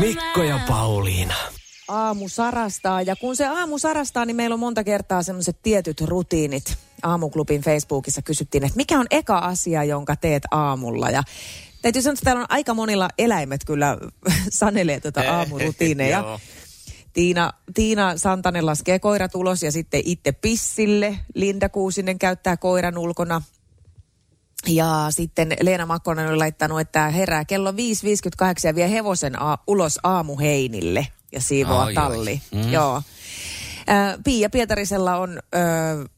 Mikko ja Pauliina. aamu sarastaa. Ja kun se aamu sarastaa, niin meillä on monta kertaa semmoiset tietyt rutiinit. Aamuklubin Facebookissa kysyttiin, että mikä on eka asia, jonka teet aamulla. Ja täytyy sanoa, että täällä on aika monilla eläimet kyllä sanelee tuota aamurutiineja. Joo. Tiina, Tiina Santanen laskee koirat ulos ja sitten itse pissille. Linda Kuusinen käyttää koiran ulkona. Ja sitten Leena Makkonen oli laittanut, että herää kello 5.58 ja vie hevosen a- ulos aamuheinille ja siivoaa Ai, ai. talli. Mm. Joo. Ää, Pia Pietarisella on, ö,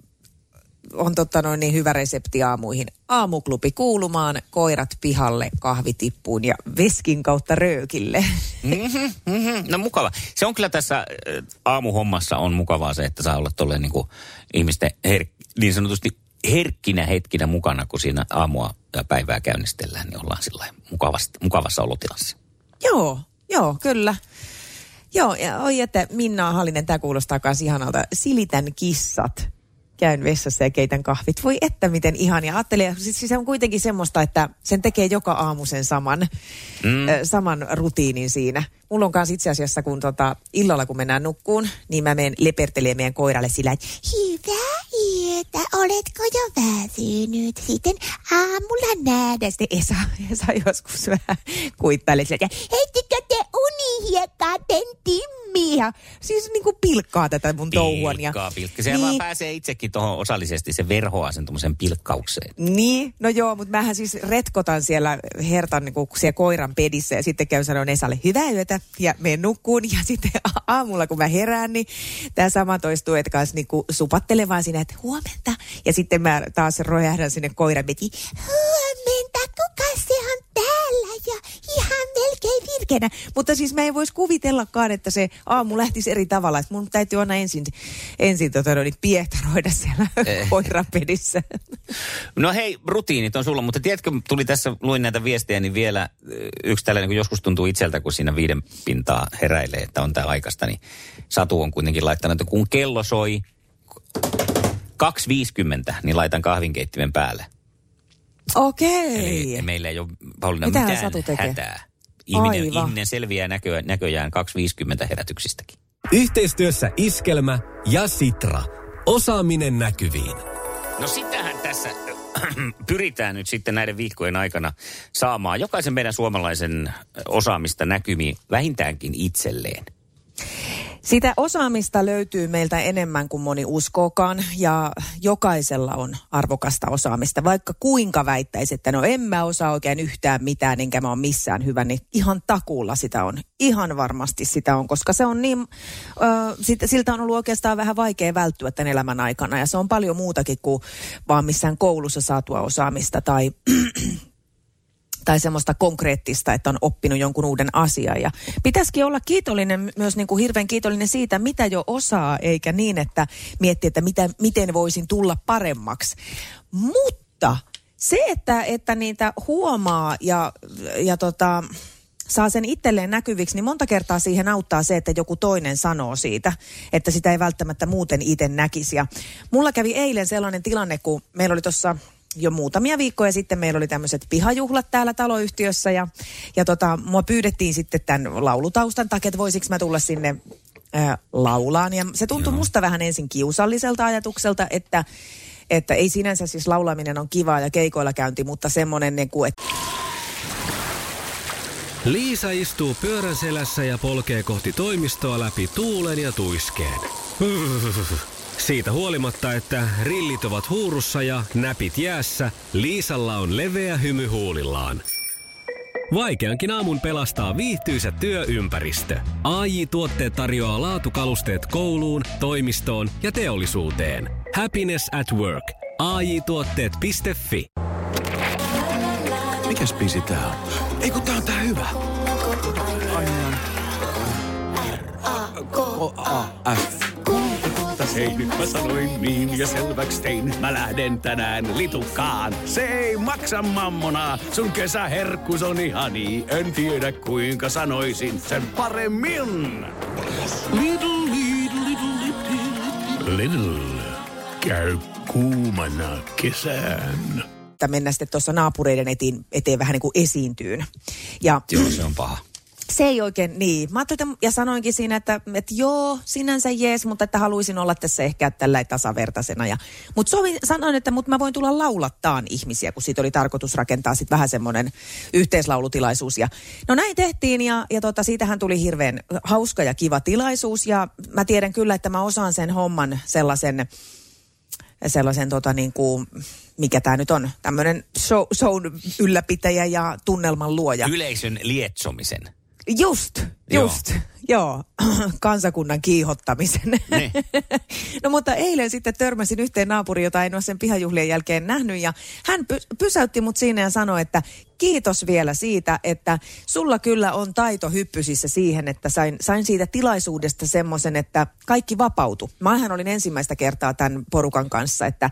on totta noin niin hyvä resepti aamuihin. Aamuklubi kuulumaan, koirat pihalle, kahvitippuun ja veskin kautta röökille. Mm-hmm, mm-hmm. No mukava. Se on kyllä tässä aamuhommassa on mukavaa se, että saa olla tolleen niin ihmisten her- niin sanotusti herkkinä hetkinä mukana, kun siinä aamua ja päivää käynnistellään, niin ollaan sillä mukavasti, mukavassa olotilassa. Joo, joo, kyllä. Joo, ja oi, että Minna Hallinen, tämä kuulostaa myös ihanalta. Silitän kissat. Käyn vessassa ja keitän kahvit. Voi että miten ihan. Ja ajattelin, siis se on kuitenkin semmoista, että sen tekee joka aamu sen saman, mm. ö, saman rutiinin siinä. Mulla on kanssa itse asiassa, kun tota, illalla kun mennään nukkuun, niin mä menen lepertelemään meidän koiralle sillä, että hyvää yötä, oletko jo väsynyt? Sitten aamulla nähdään. Sitten Esa, Esa joskus vähän kuittailee sillä, että heittikö te unihiekkaa ten timmiä? Siis niin kuin pilkkaa tätä mun touhuani. ja- Pilkkaa, pilkkaa. Se niin. vaan pääsee itsekin tuohon osallisesti, se verhoaa sen tuommoisen pilkkaukseen. Niin, no joo, mutta mähän siis retkotan siellä hertan niin kuin siellä koiran pedissä ja sitten käyn sanoa Esalle hyvää yötä ja menen nukkuun ja sitten aamulla kun mä herään, niin tämä sama toistuu, että kanssa niin kuin supattelen vaan siinä, että huomenta ja sitten mä taas rojahdan sinne koiran pediin, virkeänä. Mutta siis mä en voisi kuvitellakaan, että se aamu lähtisi eri tavalla, että mun täytyy aina ensin, ensin tota, no, niin piehtaroida siellä Eh. koiran pedissä. No hei, rutiinit on sulla, mutta tiedätkö, tuli tässä, luin näitä viestejä, niin vielä ö, yksi tällainen, kun joskus tuntuu itseltä, kun siinä viiden pintaa heräilee, että on tämä aikaista, niin Satu on kuitenkin laittanut, että kun kello soi 2.50, niin laitan kahvinkeittimen päälle. Okei. Eli meillä ei ole, Pauliina, Mitähän mitään Satu tekee? hätää. Ihminen, Aivan. ihminen selviää näkö, näköjään 2.50 herätyksistäkin. Yhteistyössä Iskelmä ja Sitra. Osaaminen näkyviin. No sitähän tässä pyritään nyt sitten näiden viikkojen aikana saamaan jokaisen meidän suomalaisen osaamista näkymiin vähintäänkin itselleen. Sitä osaamista löytyy meiltä enemmän kuin moni uskookaan ja jokaisella on arvokasta osaamista. Vaikka kuinka väittäisi, että no en mä osaa oikein yhtään mitään enkä mä ole missään hyvä, niin ihan takuulla sitä on. Ihan varmasti sitä on, koska se on niin, ö, siltä on ollut oikeastaan vähän vaikea välttyä tämän elämän aikana ja se on paljon muutakin kuin vaan missään koulussa saatua osaamista tai tai semmoista konkreettista, että on oppinut jonkun uuden asian. Ja pitäisikin olla kiitollinen, myös niin kuin hirveän kiitollinen siitä, mitä jo osaa, eikä niin, että miettii, että mitä, miten voisin tulla paremmaksi. Mutta se, että, että niitä huomaa ja, ja tota, saa sen itselleen näkyviksi, niin monta kertaa siihen auttaa se, että joku toinen sanoo siitä, että sitä ei välttämättä muuten itse näkisi. Ja mulla kävi eilen sellainen tilanne, kun meillä oli tuossa jo muutamia viikkoja sitten meillä oli tämmöiset pihajuhlat täällä taloyhtiössä ja, ja tota, mua pyydettiin sitten tämän laulutaustan takia, että voisiko mä tulla sinne ää, laulaan. Ja se tuntui Joo. musta vähän ensin kiusalliselta ajatukselta, että, että ei sinänsä siis laulaminen on kivaa ja keikoilla käynti, mutta semmoinen, niin kuin, että Liisa istuu pyörän selässä ja polkee kohti toimistoa läpi tuulen ja tuiskeen. Siitä huolimatta, että rillit ovat huurussa ja näpit jäässä, Liisalla on leveä hymy huulillaan. Vaikeankin aamun pelastaa viihtyisä työympäristö. AI Tuotteet tarjoaa laatukalusteet kouluun, toimistoon ja teollisuuteen. Happiness at work. AJ-tuotteet.fi. Mikäs biisi tää on? Ei kun tää on tää hyvä. K-A-F. Hei, nyt mä sanoin niin ja selväks tein. Mä lähden tänään litukaan. Se ei maksa mammona. Sun kesäherkkus on ihani. En tiedä kuinka sanoisin sen paremmin. Little, little, little, little, little. Käy kuumana kesään. Että mennä sitten tuossa naapureiden etiin, eteen vähän niin kuin esiintyyn. Ja Joo, se on paha. Se ei oikein niin. Mä ajattelin, ja sanoinkin siinä, että, että joo, sinänsä jees, mutta että haluaisin olla tässä ehkä tällä tasavertaisena. Ja, mutta sovi, sanoin, että mutta mä voin tulla laulattaan ihmisiä, kun siitä oli tarkoitus rakentaa sitten vähän semmoinen yhteislaulutilaisuus. Ja, no näin tehtiin ja, ja tota, siitähän tuli hirveän hauska ja kiva tilaisuus. Ja mä tiedän kyllä, että mä osaan sen homman sellaisen sellaisen tota niin kuin, mikä tämä nyt on, tämmöinen show, shown ylläpitäjä ja tunnelman luoja. Yleisön lietsomisen. Just, Joo. Just, joo, kansakunnan kiihottamisen. Niin. no mutta eilen sitten törmäsin yhteen naapuriin, jota en ole sen pihajuhlien jälkeen nähnyt ja hän py- pysäytti mut siinä ja sanoi, että kiitos vielä siitä, että sulla kyllä on taito hyppysissä siihen, että sain, sain siitä tilaisuudesta semmoisen, että kaikki vapautu. Mähän olin ensimmäistä kertaa tämän porukan kanssa, että,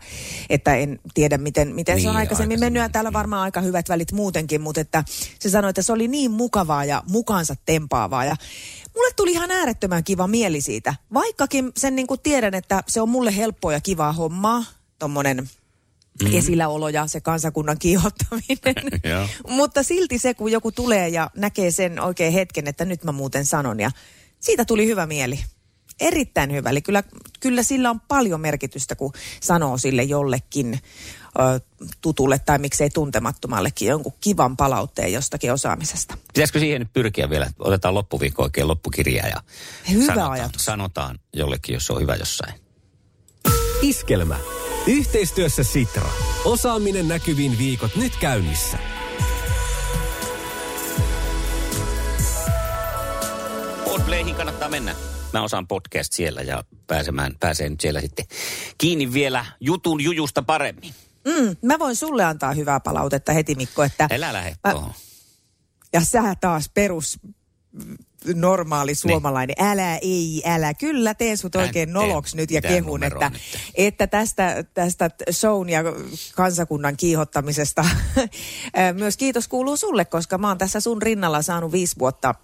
että en tiedä miten, miten se on Niin, aikaisemmin mennyt ja aikaisemmin, täällä varmaan aika hyvät välit muutenkin, mutta että se sanoi, että se oli niin mukavaa ja mukaansa tempaavaa ja mulle tuli ihan äärettömän kiva mieli siitä. Vaikkakin sen niin kuin tiedän, että se on mulle helppoa ja kivaa hommaa, tommonen mm. esilläolo ja se kansakunnan kiihottaminen. Mutta silti se, kun joku tulee ja näkee sen oikein hetken, että nyt mä muuten sanon ja siitä tuli hyvä mieli. Erittäin hyvä. Eli kyllä, kyllä sillä on paljon merkitystä, kun sanoo sille jollekin ö, tutulle tai miksei tuntemattomallekin jonkun kivan palautteen jostakin osaamisesta. Pitäisikö siihen nyt pyrkiä vielä? Otetaan loppuviikko oikein loppukirja ja Hyvä sanotaan, ajatus. sanotaan jollekin, jos se on hyvä jossain. Iskelmä. Yhteistyössä Sitra. Osaaminen näkyviin viikot nyt käynnissä. Podplayhin kannattaa mennä. Mä osaan podcast siellä ja pääsemään, pääsee nyt siellä sitten kiinni vielä jutun jujusta paremmin. Mm, mä voin sulle antaa hyvää palautetta heti Mikko, että Älä lähde Mä- ja sä taas perus normaali suomalainen. Älä, ei, älä. Kyllä teen sut oikein tee noloks nyt ja kehun, että, nyt. että tästä, tästä shown ja kansakunnan kiihottamisesta myös kiitos kuuluu sulle, koska mä oon tässä sun rinnalla saanut viisi vuotta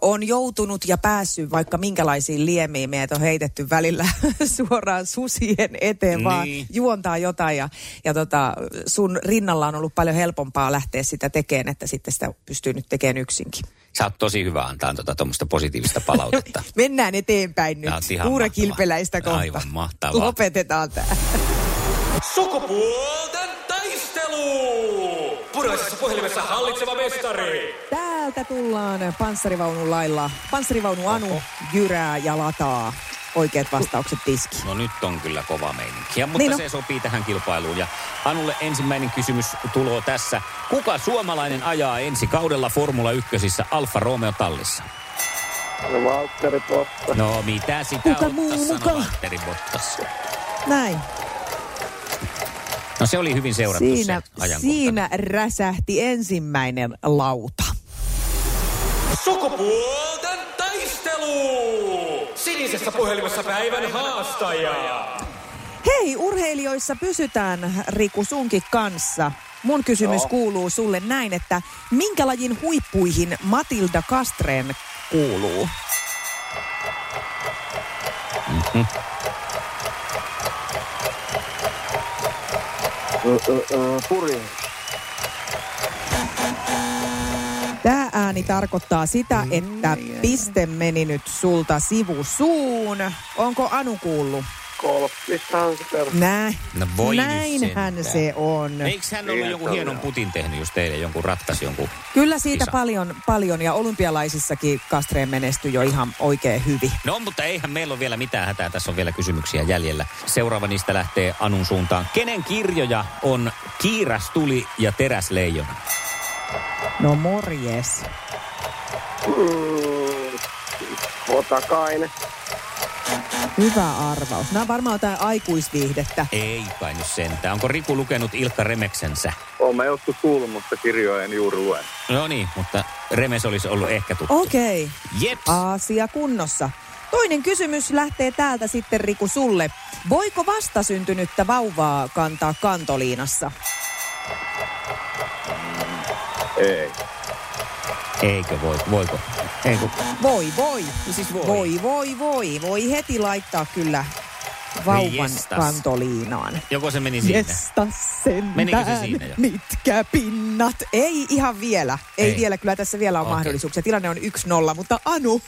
on joutunut ja päässyt vaikka minkälaisiin liemiin. Meidät on heitetty välillä suoraan susien eteen, vaan Niin. juontaa jotain. Ja, ja tota, sun rinnalla on ollut paljon helpompaa lähteä sitä tekemään, että sitten sitä pystyy nyt tekemään yksinkin. Sä oot tosi hyvä antaa tuota tuommoista positiivista palautetta. Mennään eteenpäin nyt. Mahtavaa. kilpeläistä kohta. Aivan mahtavaa. Lopetetaan tämä. Sukupuolten Puraisessa puhelimessa hallitseva mestari. Täältä tullaan panssarivaunun lailla. Panssarivaunu Anu jyrää ja lataa oikeat vastaukset tiski. No nyt on kyllä kova meininki. Mutta Niin on. se sopii tähän kilpailuun. Ja Anulle ensimmäinen kysymys tuloo tässä. Kuka suomalainen ajaa ensi kaudella Formula 1 Alfa Romeo tallissa? No Valtteri Bottas. No mitä sitä Kuka ottaa muu mukaan? Valtteri Bottas? Näin. No se oli hyvin seurattu Siinä, se ajankohta. siinä räsähti ensimmäinen lauta. Sukupuolten taistelu! Sinisessä puhelimessa päivän haastaja. Hei, urheilijoissa pysytään Riku sunkin kanssa. Mun kysymys Joo. kuuluu sulle näin, että minkä lajin huippuihin Matilda Kastreen kuuluu? Puri. Tämä ääni tarkoittaa sitä, että piste meni nyt sulta sivusuun. Onko Anu kuullut? Golfissahan se perustuu. Nä, No voi nyt näinhän sentään. se on. Eikö hän ollut on hienon putin tehnyt, jos teille jonkun rattasi jonkun? Kyllä siitä Kisa. paljon, paljon ja olympialaisissakin Kastreen menestyi jo ihan oikein hyvin. No, mutta eihän meillä ole vielä mitään hätää. Tässä on vielä kysymyksiä jäljellä. Seuraava niistä lähtee Anun suuntaan. Kenen kirjoja on Kiiras tuli ja Teräsleijona? No morjes. Mm, Otakainen. Hyvä arvaus. Nämä on varmaan jotain aikuisviihdettä. Ei kai nyt sentään. Onko Riku lukenut Ilkka Remeksensä? Olen mä joskus kuullut, mutta kirjoja en juuri lue. No niin, mutta Remes olisi ollut ehkä tuttu. Okei. Jeps. Asia kunnossa. Toinen kysymys lähtee täältä sitten Riku sulle. Voiko vastasyntynyttä vauvaa kantaa kantoliinassa? Ei. Eikö voi, voiko? Eikö? Voi, voi. Siis voi. Voi, voi, voi. Voi heti laittaa kyllä vauvan Jestas. kantoliinaan. Joko se meni sinne? Jesta sentään, Menikö se siinä jo? mitkä pinnat. Ei ihan vielä. Ei, Ei. vielä, kyllä tässä vielä on Okei. mahdollisuuksia. Tilanne on 1-0, mutta Anu,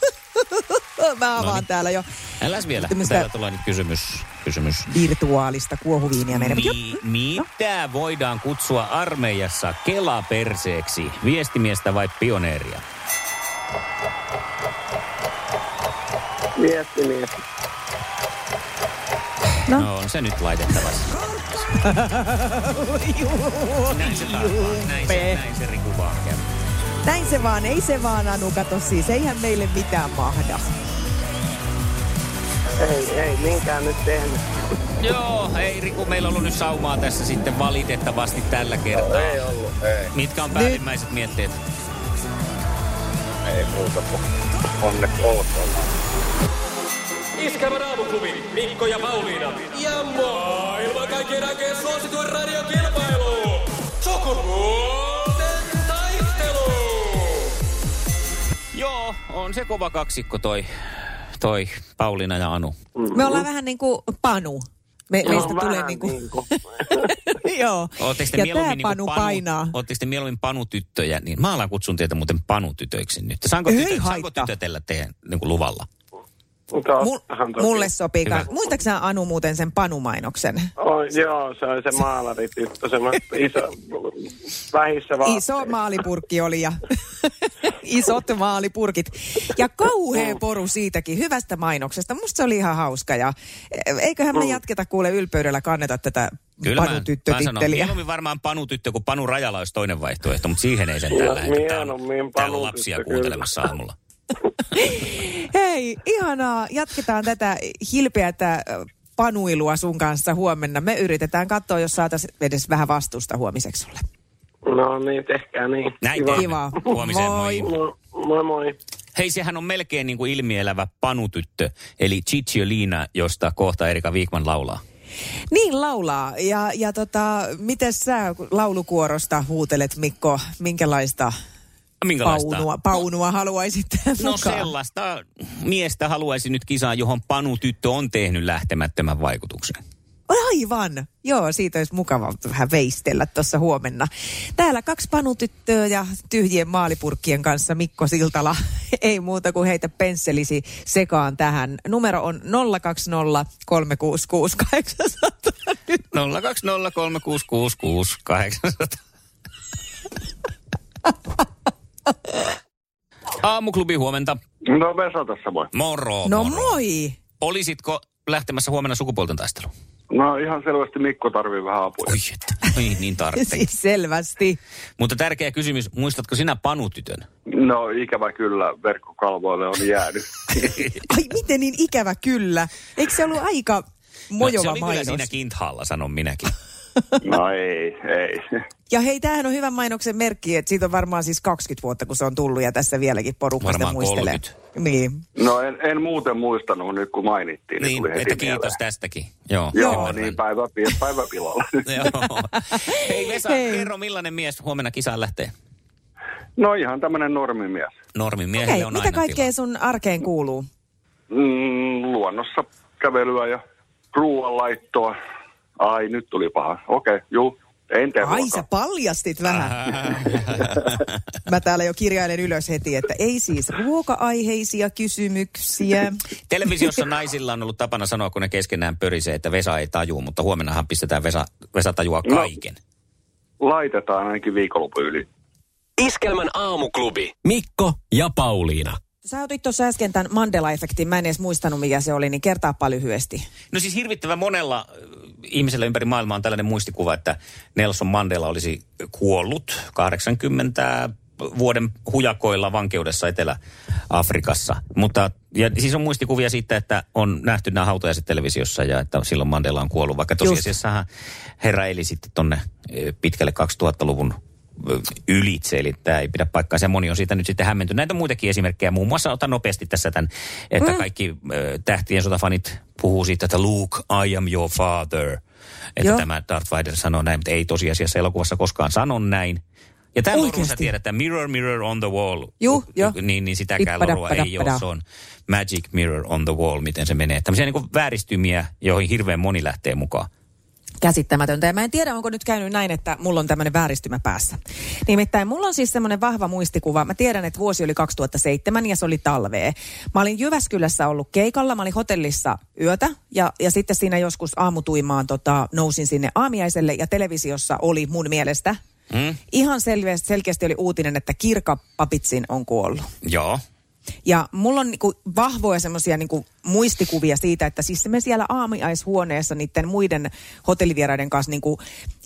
mä avaan Noniin. täällä jo Äläs vielä. Tämmöistä- Täällä tulee nyt kysymys. kysymys. virtuaalista kuohuviiniä meidän. Mi- mitä voidaan kutsua armeijassa kelaperseeksi? Viestimiestä vai pioneeria? Viestimies. No. No on se nyt laitettavassa. näin se taas vaan. Näin se, näin se Riku vaan käy. Näin se vaan, ei se vaan Anu, kato siis, eihän meille mitään mahda. Ei, ei minkään nyt tehnyt. Joo, ei Riku, meillä on ollut nyt saumaa tässä sitten valitettavasti tällä kertaa. Ei ollut, ei. Mitkä on päällimmäiset mietteet? Ei muuta kuin onneksi olkoon. Iskävä raamuklubi, Mikko ja Pauliina. Ja maailman kaikkien aikeen suosituen radiokilpailu. Sukupuolten taistelu. Joo, on se kova kaksikko toi, toi Pauliina ja Anu. Me ollaan vähän niin kuin Panu. Me, No, meistä tulee niin kuin, niin kuin. joo. Ootteko te Ja mieluummin tämä niinku Panu painaa. Ootteko te mieluummin panutyttöjä? Niin mä alan kutsun teitä muuten panutytöiksi nyt. Saanko, tytö, saanko tytötellä teidän niin kuin luvalla? Mul, mulle sopii. Hyvä. Muistaaksä Anu muuten sen Panu-mainoksen? Oh, joo, se on se maalarityttö, se iso, vähissä vaatteissa. Iso maalipurkki oli ja isot maalipurkit. Ja kauhea poru siitäkin, hyvästä mainoksesta. Musta se oli ihan hauska ja eiköhän me jatketa kuule ylpeydellä kanneta tätä Kyllä Panu-tyttötitteliä. mieluummin varmaan panutyttö kuin Panu Rajala olisi toinen vaihtoehto, mutta siihen ei sentään Joo, lähdetä. Täällä, on- mieluummin panutyttö, lapsia kyllä. kuuntelemassa aamulla. Hei, ihanaa. Jatketaan tätä hilpeätä panuilua sun kanssa huomenna. Me yritetään katsoa, jos saataisiin edes vähän vastusta huomiseksi sulle. No niin, tehkää niin. Näin Kiva. Kiva. Huomiseen, moi. Moi. Moi, moi moi. Hei, sehän on melkein niin kuin ilmielävä panutyttö, eli Cicciolina, josta kohta Erika Viikman laulaa. Niin laulaa. Ja, ja tota, miten sä laulukuorosta huutelet, Mikko? Minkälaista Minkälaista? paunua, paunua haluaisit No mukaan? sellaista miestä haluaisin nyt kisaan, johon panutyttö on tehnyt lähtemättömän vaikutuksen. Aivan. Joo, siitä olisi mukava vähän veistellä tuossa huomenna. Täällä kaksi panutyttöä ja tyhjien maalipurkkien kanssa Mikko Siltala. Ei muuta kuin heitä pensselisi sekaan tähän. Numero on 020 366 800. Nyt 0203666 Aamuklubi huomenta. No Vesa tässä moi. Moro, No moro. moi. Olisitko lähtemässä huomenna sukupuolten taisteluun? No ihan selvästi Mikko tarvii vähän apua. Oi, että. Oi, niin tarvitsen. Siis selvästi. Mutta tärkeä kysymys, muistatko sinä panutytön? No ikävä kyllä verkkokalvoille on jäänyt. Ai miten niin ikävä kyllä. Eikö se ollut aika mojova no, se oli kyllä mainos? siinä Kinthalla, sanon minäkin. No ei, ei. Ja hei, tämähän on hyvän mainoksen merkki, että siitä on varmaan siis 20 vuotta, kun se on tullut ja tässä vieläkin porukka sitä Varmaan muistelee. 30. Niin. No en, en muuten muistanut nyt kun mainittiin. Niin, heti että kiitos mieleen. tästäkin. Joo, Joo, ymmärrän. niin päivä, päivä pilalla. Joo. Hei Vesa, Hei. kerro millainen mies huomenna kisaan lähtee? No ihan tämmönen normimies. Miehelle Hei, on mitä aina kaikkea tilaa. sun arkeen kuuluu? Mm, luonnossa kävelyä ja ruoanlaittoa. Ai, nyt tuli paha. Okei, okay, juu. En tee Ai sä paljastit vähän. Mä täällä jo kirjailen ylös heti, että ei siis ruoka-aiheisia kysymyksiä. Televisiossa naisilla on ollut tapana sanoa, kun ne keskenään pörisee, että Vesa ei tajuu, mutta huomennahan pistetään Vesa, Vesa tajua No. kaiken. Laitetaan ainakin viikonloppu yli. Iskelmän aamuklubi. Mikko ja Pauliina. Sä otit tuossa äsken tämän Mandela-efektin, mä en edes muistanut mikä se oli, niin kertaappa lyhyesti. No siis hirvittävän monella ihmisellä ympäri maailmaa on tällainen muistikuva, että Nelson Mandela olisi kuollut 80 vuoden hujakoilla vankeudessa Etelä-Afrikassa. Mutta ja siis on muistikuvia siitä, että on nähty nämä hautajaiset televisiossa ja että silloin Mandela on kuollut. Vaikka tosiasiassahan herra eli sitten tonne eh, pitkälle 2000-luvun ö, ylitse, eli tämä ei pidä paikkaa. Se moni on siitä nyt sitten hämmentynyt. Näitä on muitakin esimerkkejä. Muun muassa otan nopeasti tässä tämän, että mm. kaikki tähtien sotafanit puhuu siitä, että Luke, I am your father. Että Joo. tämä Darth Vader sanoo näin, mutta ei tosiasiassa elokuvassa koskaan sano näin. Ja tämä lorun sä tiedät, että mirror, mirror on the wall. Juh, jo. Niin, niin sitäkään lorua ei ole. Se on magic mirror on the wall, miten se menee. Tämmöisiä niin vääristymiä, joihin hirveän moni lähtee mukaan. Käsittämätöntä. Ja mä en tiedä, onko nyt käynyt näin, että mulla on tämmöinen vääristymä päässä. Nimittäin mulla on siis semmoinen vahva muistikuva. Mä tiedän, että vuosi oli 2007 ja se oli talvea. Mä olin Jyväskylässä ollut keikalla, mä olin hotellissa yötä ja, ja sitten siinä joskus aamutuimaan tota, nousin sinne aamiaiselle ja televisiossa oli mun mielestä Mm? ihan selkeästi, selkeästi oli uutinen, että Kirka Papitsin on kuollut. Joo. Ja mulla on niinku vahvoja semmoisia niinku muistikuvia siitä, että siis me siellä aamiaishuoneessa niiden muiden hotellivieraiden kanssa, niinku,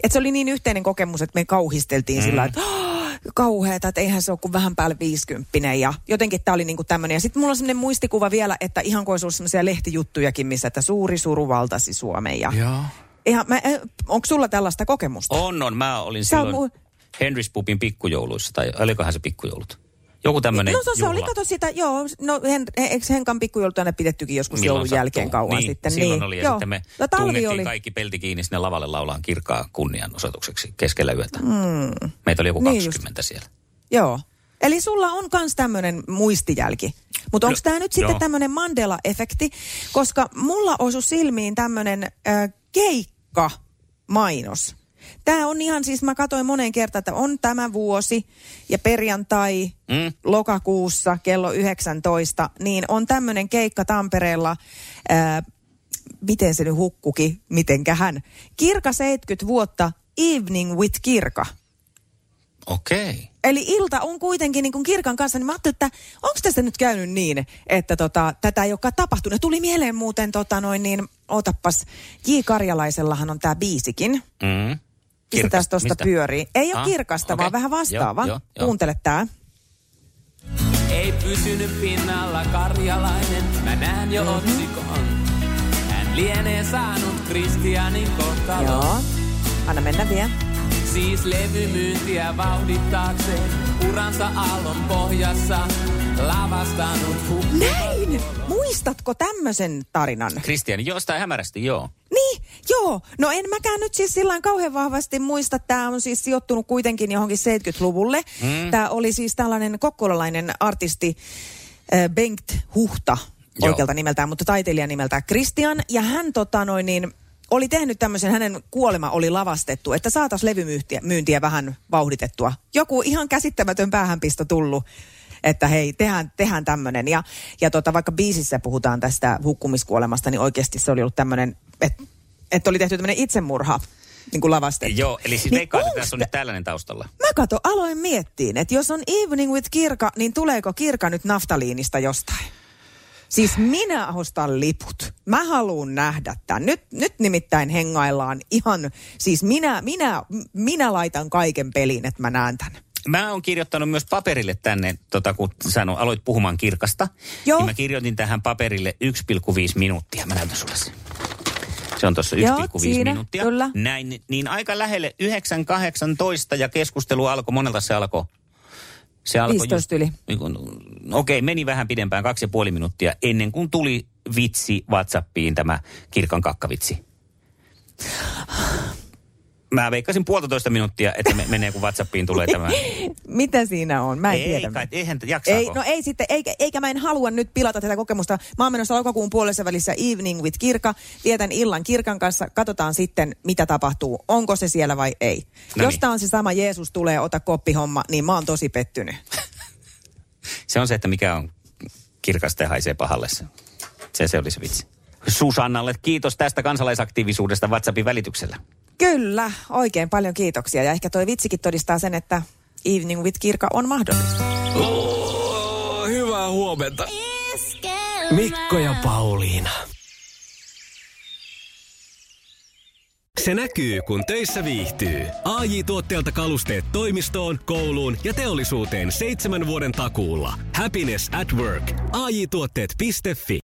että se oli niin yhteinen kokemus, että me kauhisteltiin mm. sillä että "Oh, kauheeta, että eihän se ole kuin vähän päälle 50 ja jotenkin tämä oli niinku tämmöinen. Ja sitten mulla on semmoinen muistikuva vielä, että ihan kuin olisi semmoisia lehtijuttujakin, missä että suuri suru valtasi Suomen. Ja Joo. ihan, mä, eh, onko sulla tällaista kokemusta? On, on. Mä olin Sä silloin oot Henrys Pupin pikkujouluissa, tai olikohan se pikkujoulut? Joku tämmöinen No se, se oli, kato sitä, joo, no hen, eikö Henkan pikkujoulut pidettykin joskus Milloin joulun sattuu. jälkeen kauan niin, sitten? silloin niin. oli, ja joo. sitten me no, talvi oli. kaikki pelti kiinni sinne lavalle laulaan kirkkaa kunnianosoitukseksi keskellä yötä. Mm. Meitä oli joku Niin 20 siellä. Joo. Eli sulla on myös tämmöinen muistijälki. Mutta onko No, tämä nyt sitten tämmöinen Mandela-efekti? Koska mulla osui silmiin tämmöinen äh, keikka-mainos. Tämä on ihan siis, mä katsoin moneen kertaan, että on tämä vuosi ja perjantai Mm. lokakuussa kello 19, niin on tämmöinen keikka Tampereella, ää, miten se nyt hukkuki, mitenkähän. Kirka 70 vuotta, Evening with Kirka. Okei. Okay. Eli ilta on kuitenkin niin kuin kirkan kanssa, niin mä ajattelin, että onko tässä nyt käynyt niin, että tota, tätä ei olekaan tapahtunut. Tuli mieleen muuten, tota noin niin, ootappas, J. Karjalaisellahan on tämä biisikin. Mm. Pistetään tuosta Mistä? pyörii. Ei ole Ah, kirkasta, okei. vaan vähän vastaava. Joo, joo, joo. Kuuntele tää. Ei pysynyt pinnalla karjalainen, mä näen jo otsikon. Hän lienee saanut Kristianin kohtalon. Joo. Anna mennä vielä. Siis levymyyntiä vauhdittaakseen, uransa aallon pohjassa, lavastanut hukkumaan. Näin! Muistatko tämmöisen tarinan? Kristian, jostain hämärästi, joo. Joo. No en mäkään nyt siis sillä kauhean vahvasti muista. Tämä on siis sijoittunut kuitenkin johonkin 70-luvulle. Mm. Tämä oli siis tällainen kokkolalainen artisti äh, Bengt Huhta Joo. oikealta nimeltään, mutta taiteilijan nimeltään Christian. Ja hän tota noin niin, oli tehnyt tämmöisen, hänen kuolema oli lavastettu, että saataisiin levymyyntiä myyntiä vähän vauhditettua. Joku ihan käsittämätön päähänpisto tullut että hei, tehdään, tehdään tämmöinen. Ja, ja tota, vaikka biisissä puhutaan tästä hukkumiskuolemasta, niin oikeasti se oli ollut tämmöinen, että että oli tehty tämmöinen itsemurha niin kuin lavastettu. Joo, eli siis Niin veikkaan, että tässä on nyt tällainen taustalla. Mä kato, aloin miettiin, että jos on Evening with Kirka, niin tuleeko Kirka nyt naftaliinista jostain? Siis minä ostan liput. Mä haluan nähdä tämän. Nyt, nyt nimittäin hengaillaan ihan, siis minä, minä, minä laitan kaiken peliin, että mä näen tämän. Mä oon kirjoittanut myös paperille tänne, tota, kun sano, aloit puhumaan kirkasta. Joo. Niin mä kirjoitin tähän paperille 1,5 minuuttia. Mä näytän sulle sen. Se on tuossa 1,5 Joo, siinä, minuuttia. kyllä. Näin, niin aika lähelle 9.18 ja keskustelu alkoi, monelta se alkoi? Se alkoi 15 yli. niin Okei, meni vähän pidempään, kaksi ja puoli minuuttia, ennen kuin tuli vitsi WhatsAppiin tämä kirkan kakkavitsi. Mä veikkasin puolitoista minuuttia, että me, menee kun WhatsAppiin tulee tämä. Mitä siinä on? Mä en ei, tiedä. kai, eihän jaksaako. Ei, no ei sitten, eikä, eikä mä en halua nyt pilata tätä kokemusta. Mä oon menossa lokakuun puolessa välissä Evening with Kirka. Vietän illan Kirkan kanssa. Katsotaan sitten, mitä tapahtuu. Onko se siellä vai ei. No Jos niin. tää on se sama Jeesus tulee, ota koppihomma, niin mä oon tosi pettynyt. Se on se, että mikä on kirkasta ja haisee pahalle. Se, se, se oli se vitsi. Susannalle kiitos tästä kansalaisaktiivisuudesta WhatsAppin välityksellä. Kyllä, oikein paljon kiitoksia. Ja ehkä toi vitsikin todistaa sen, että Evening with Kirka on mahdollista. Oh, hyvää huomenta. Mikko ja Pauliina. Se näkyy, kun töissä viihtyy. ai tuotteelta kalusteet toimistoon, kouluun ja teollisuuteen seitsemän vuoden takuulla. Happiness at work. AJ-tuotteet.fi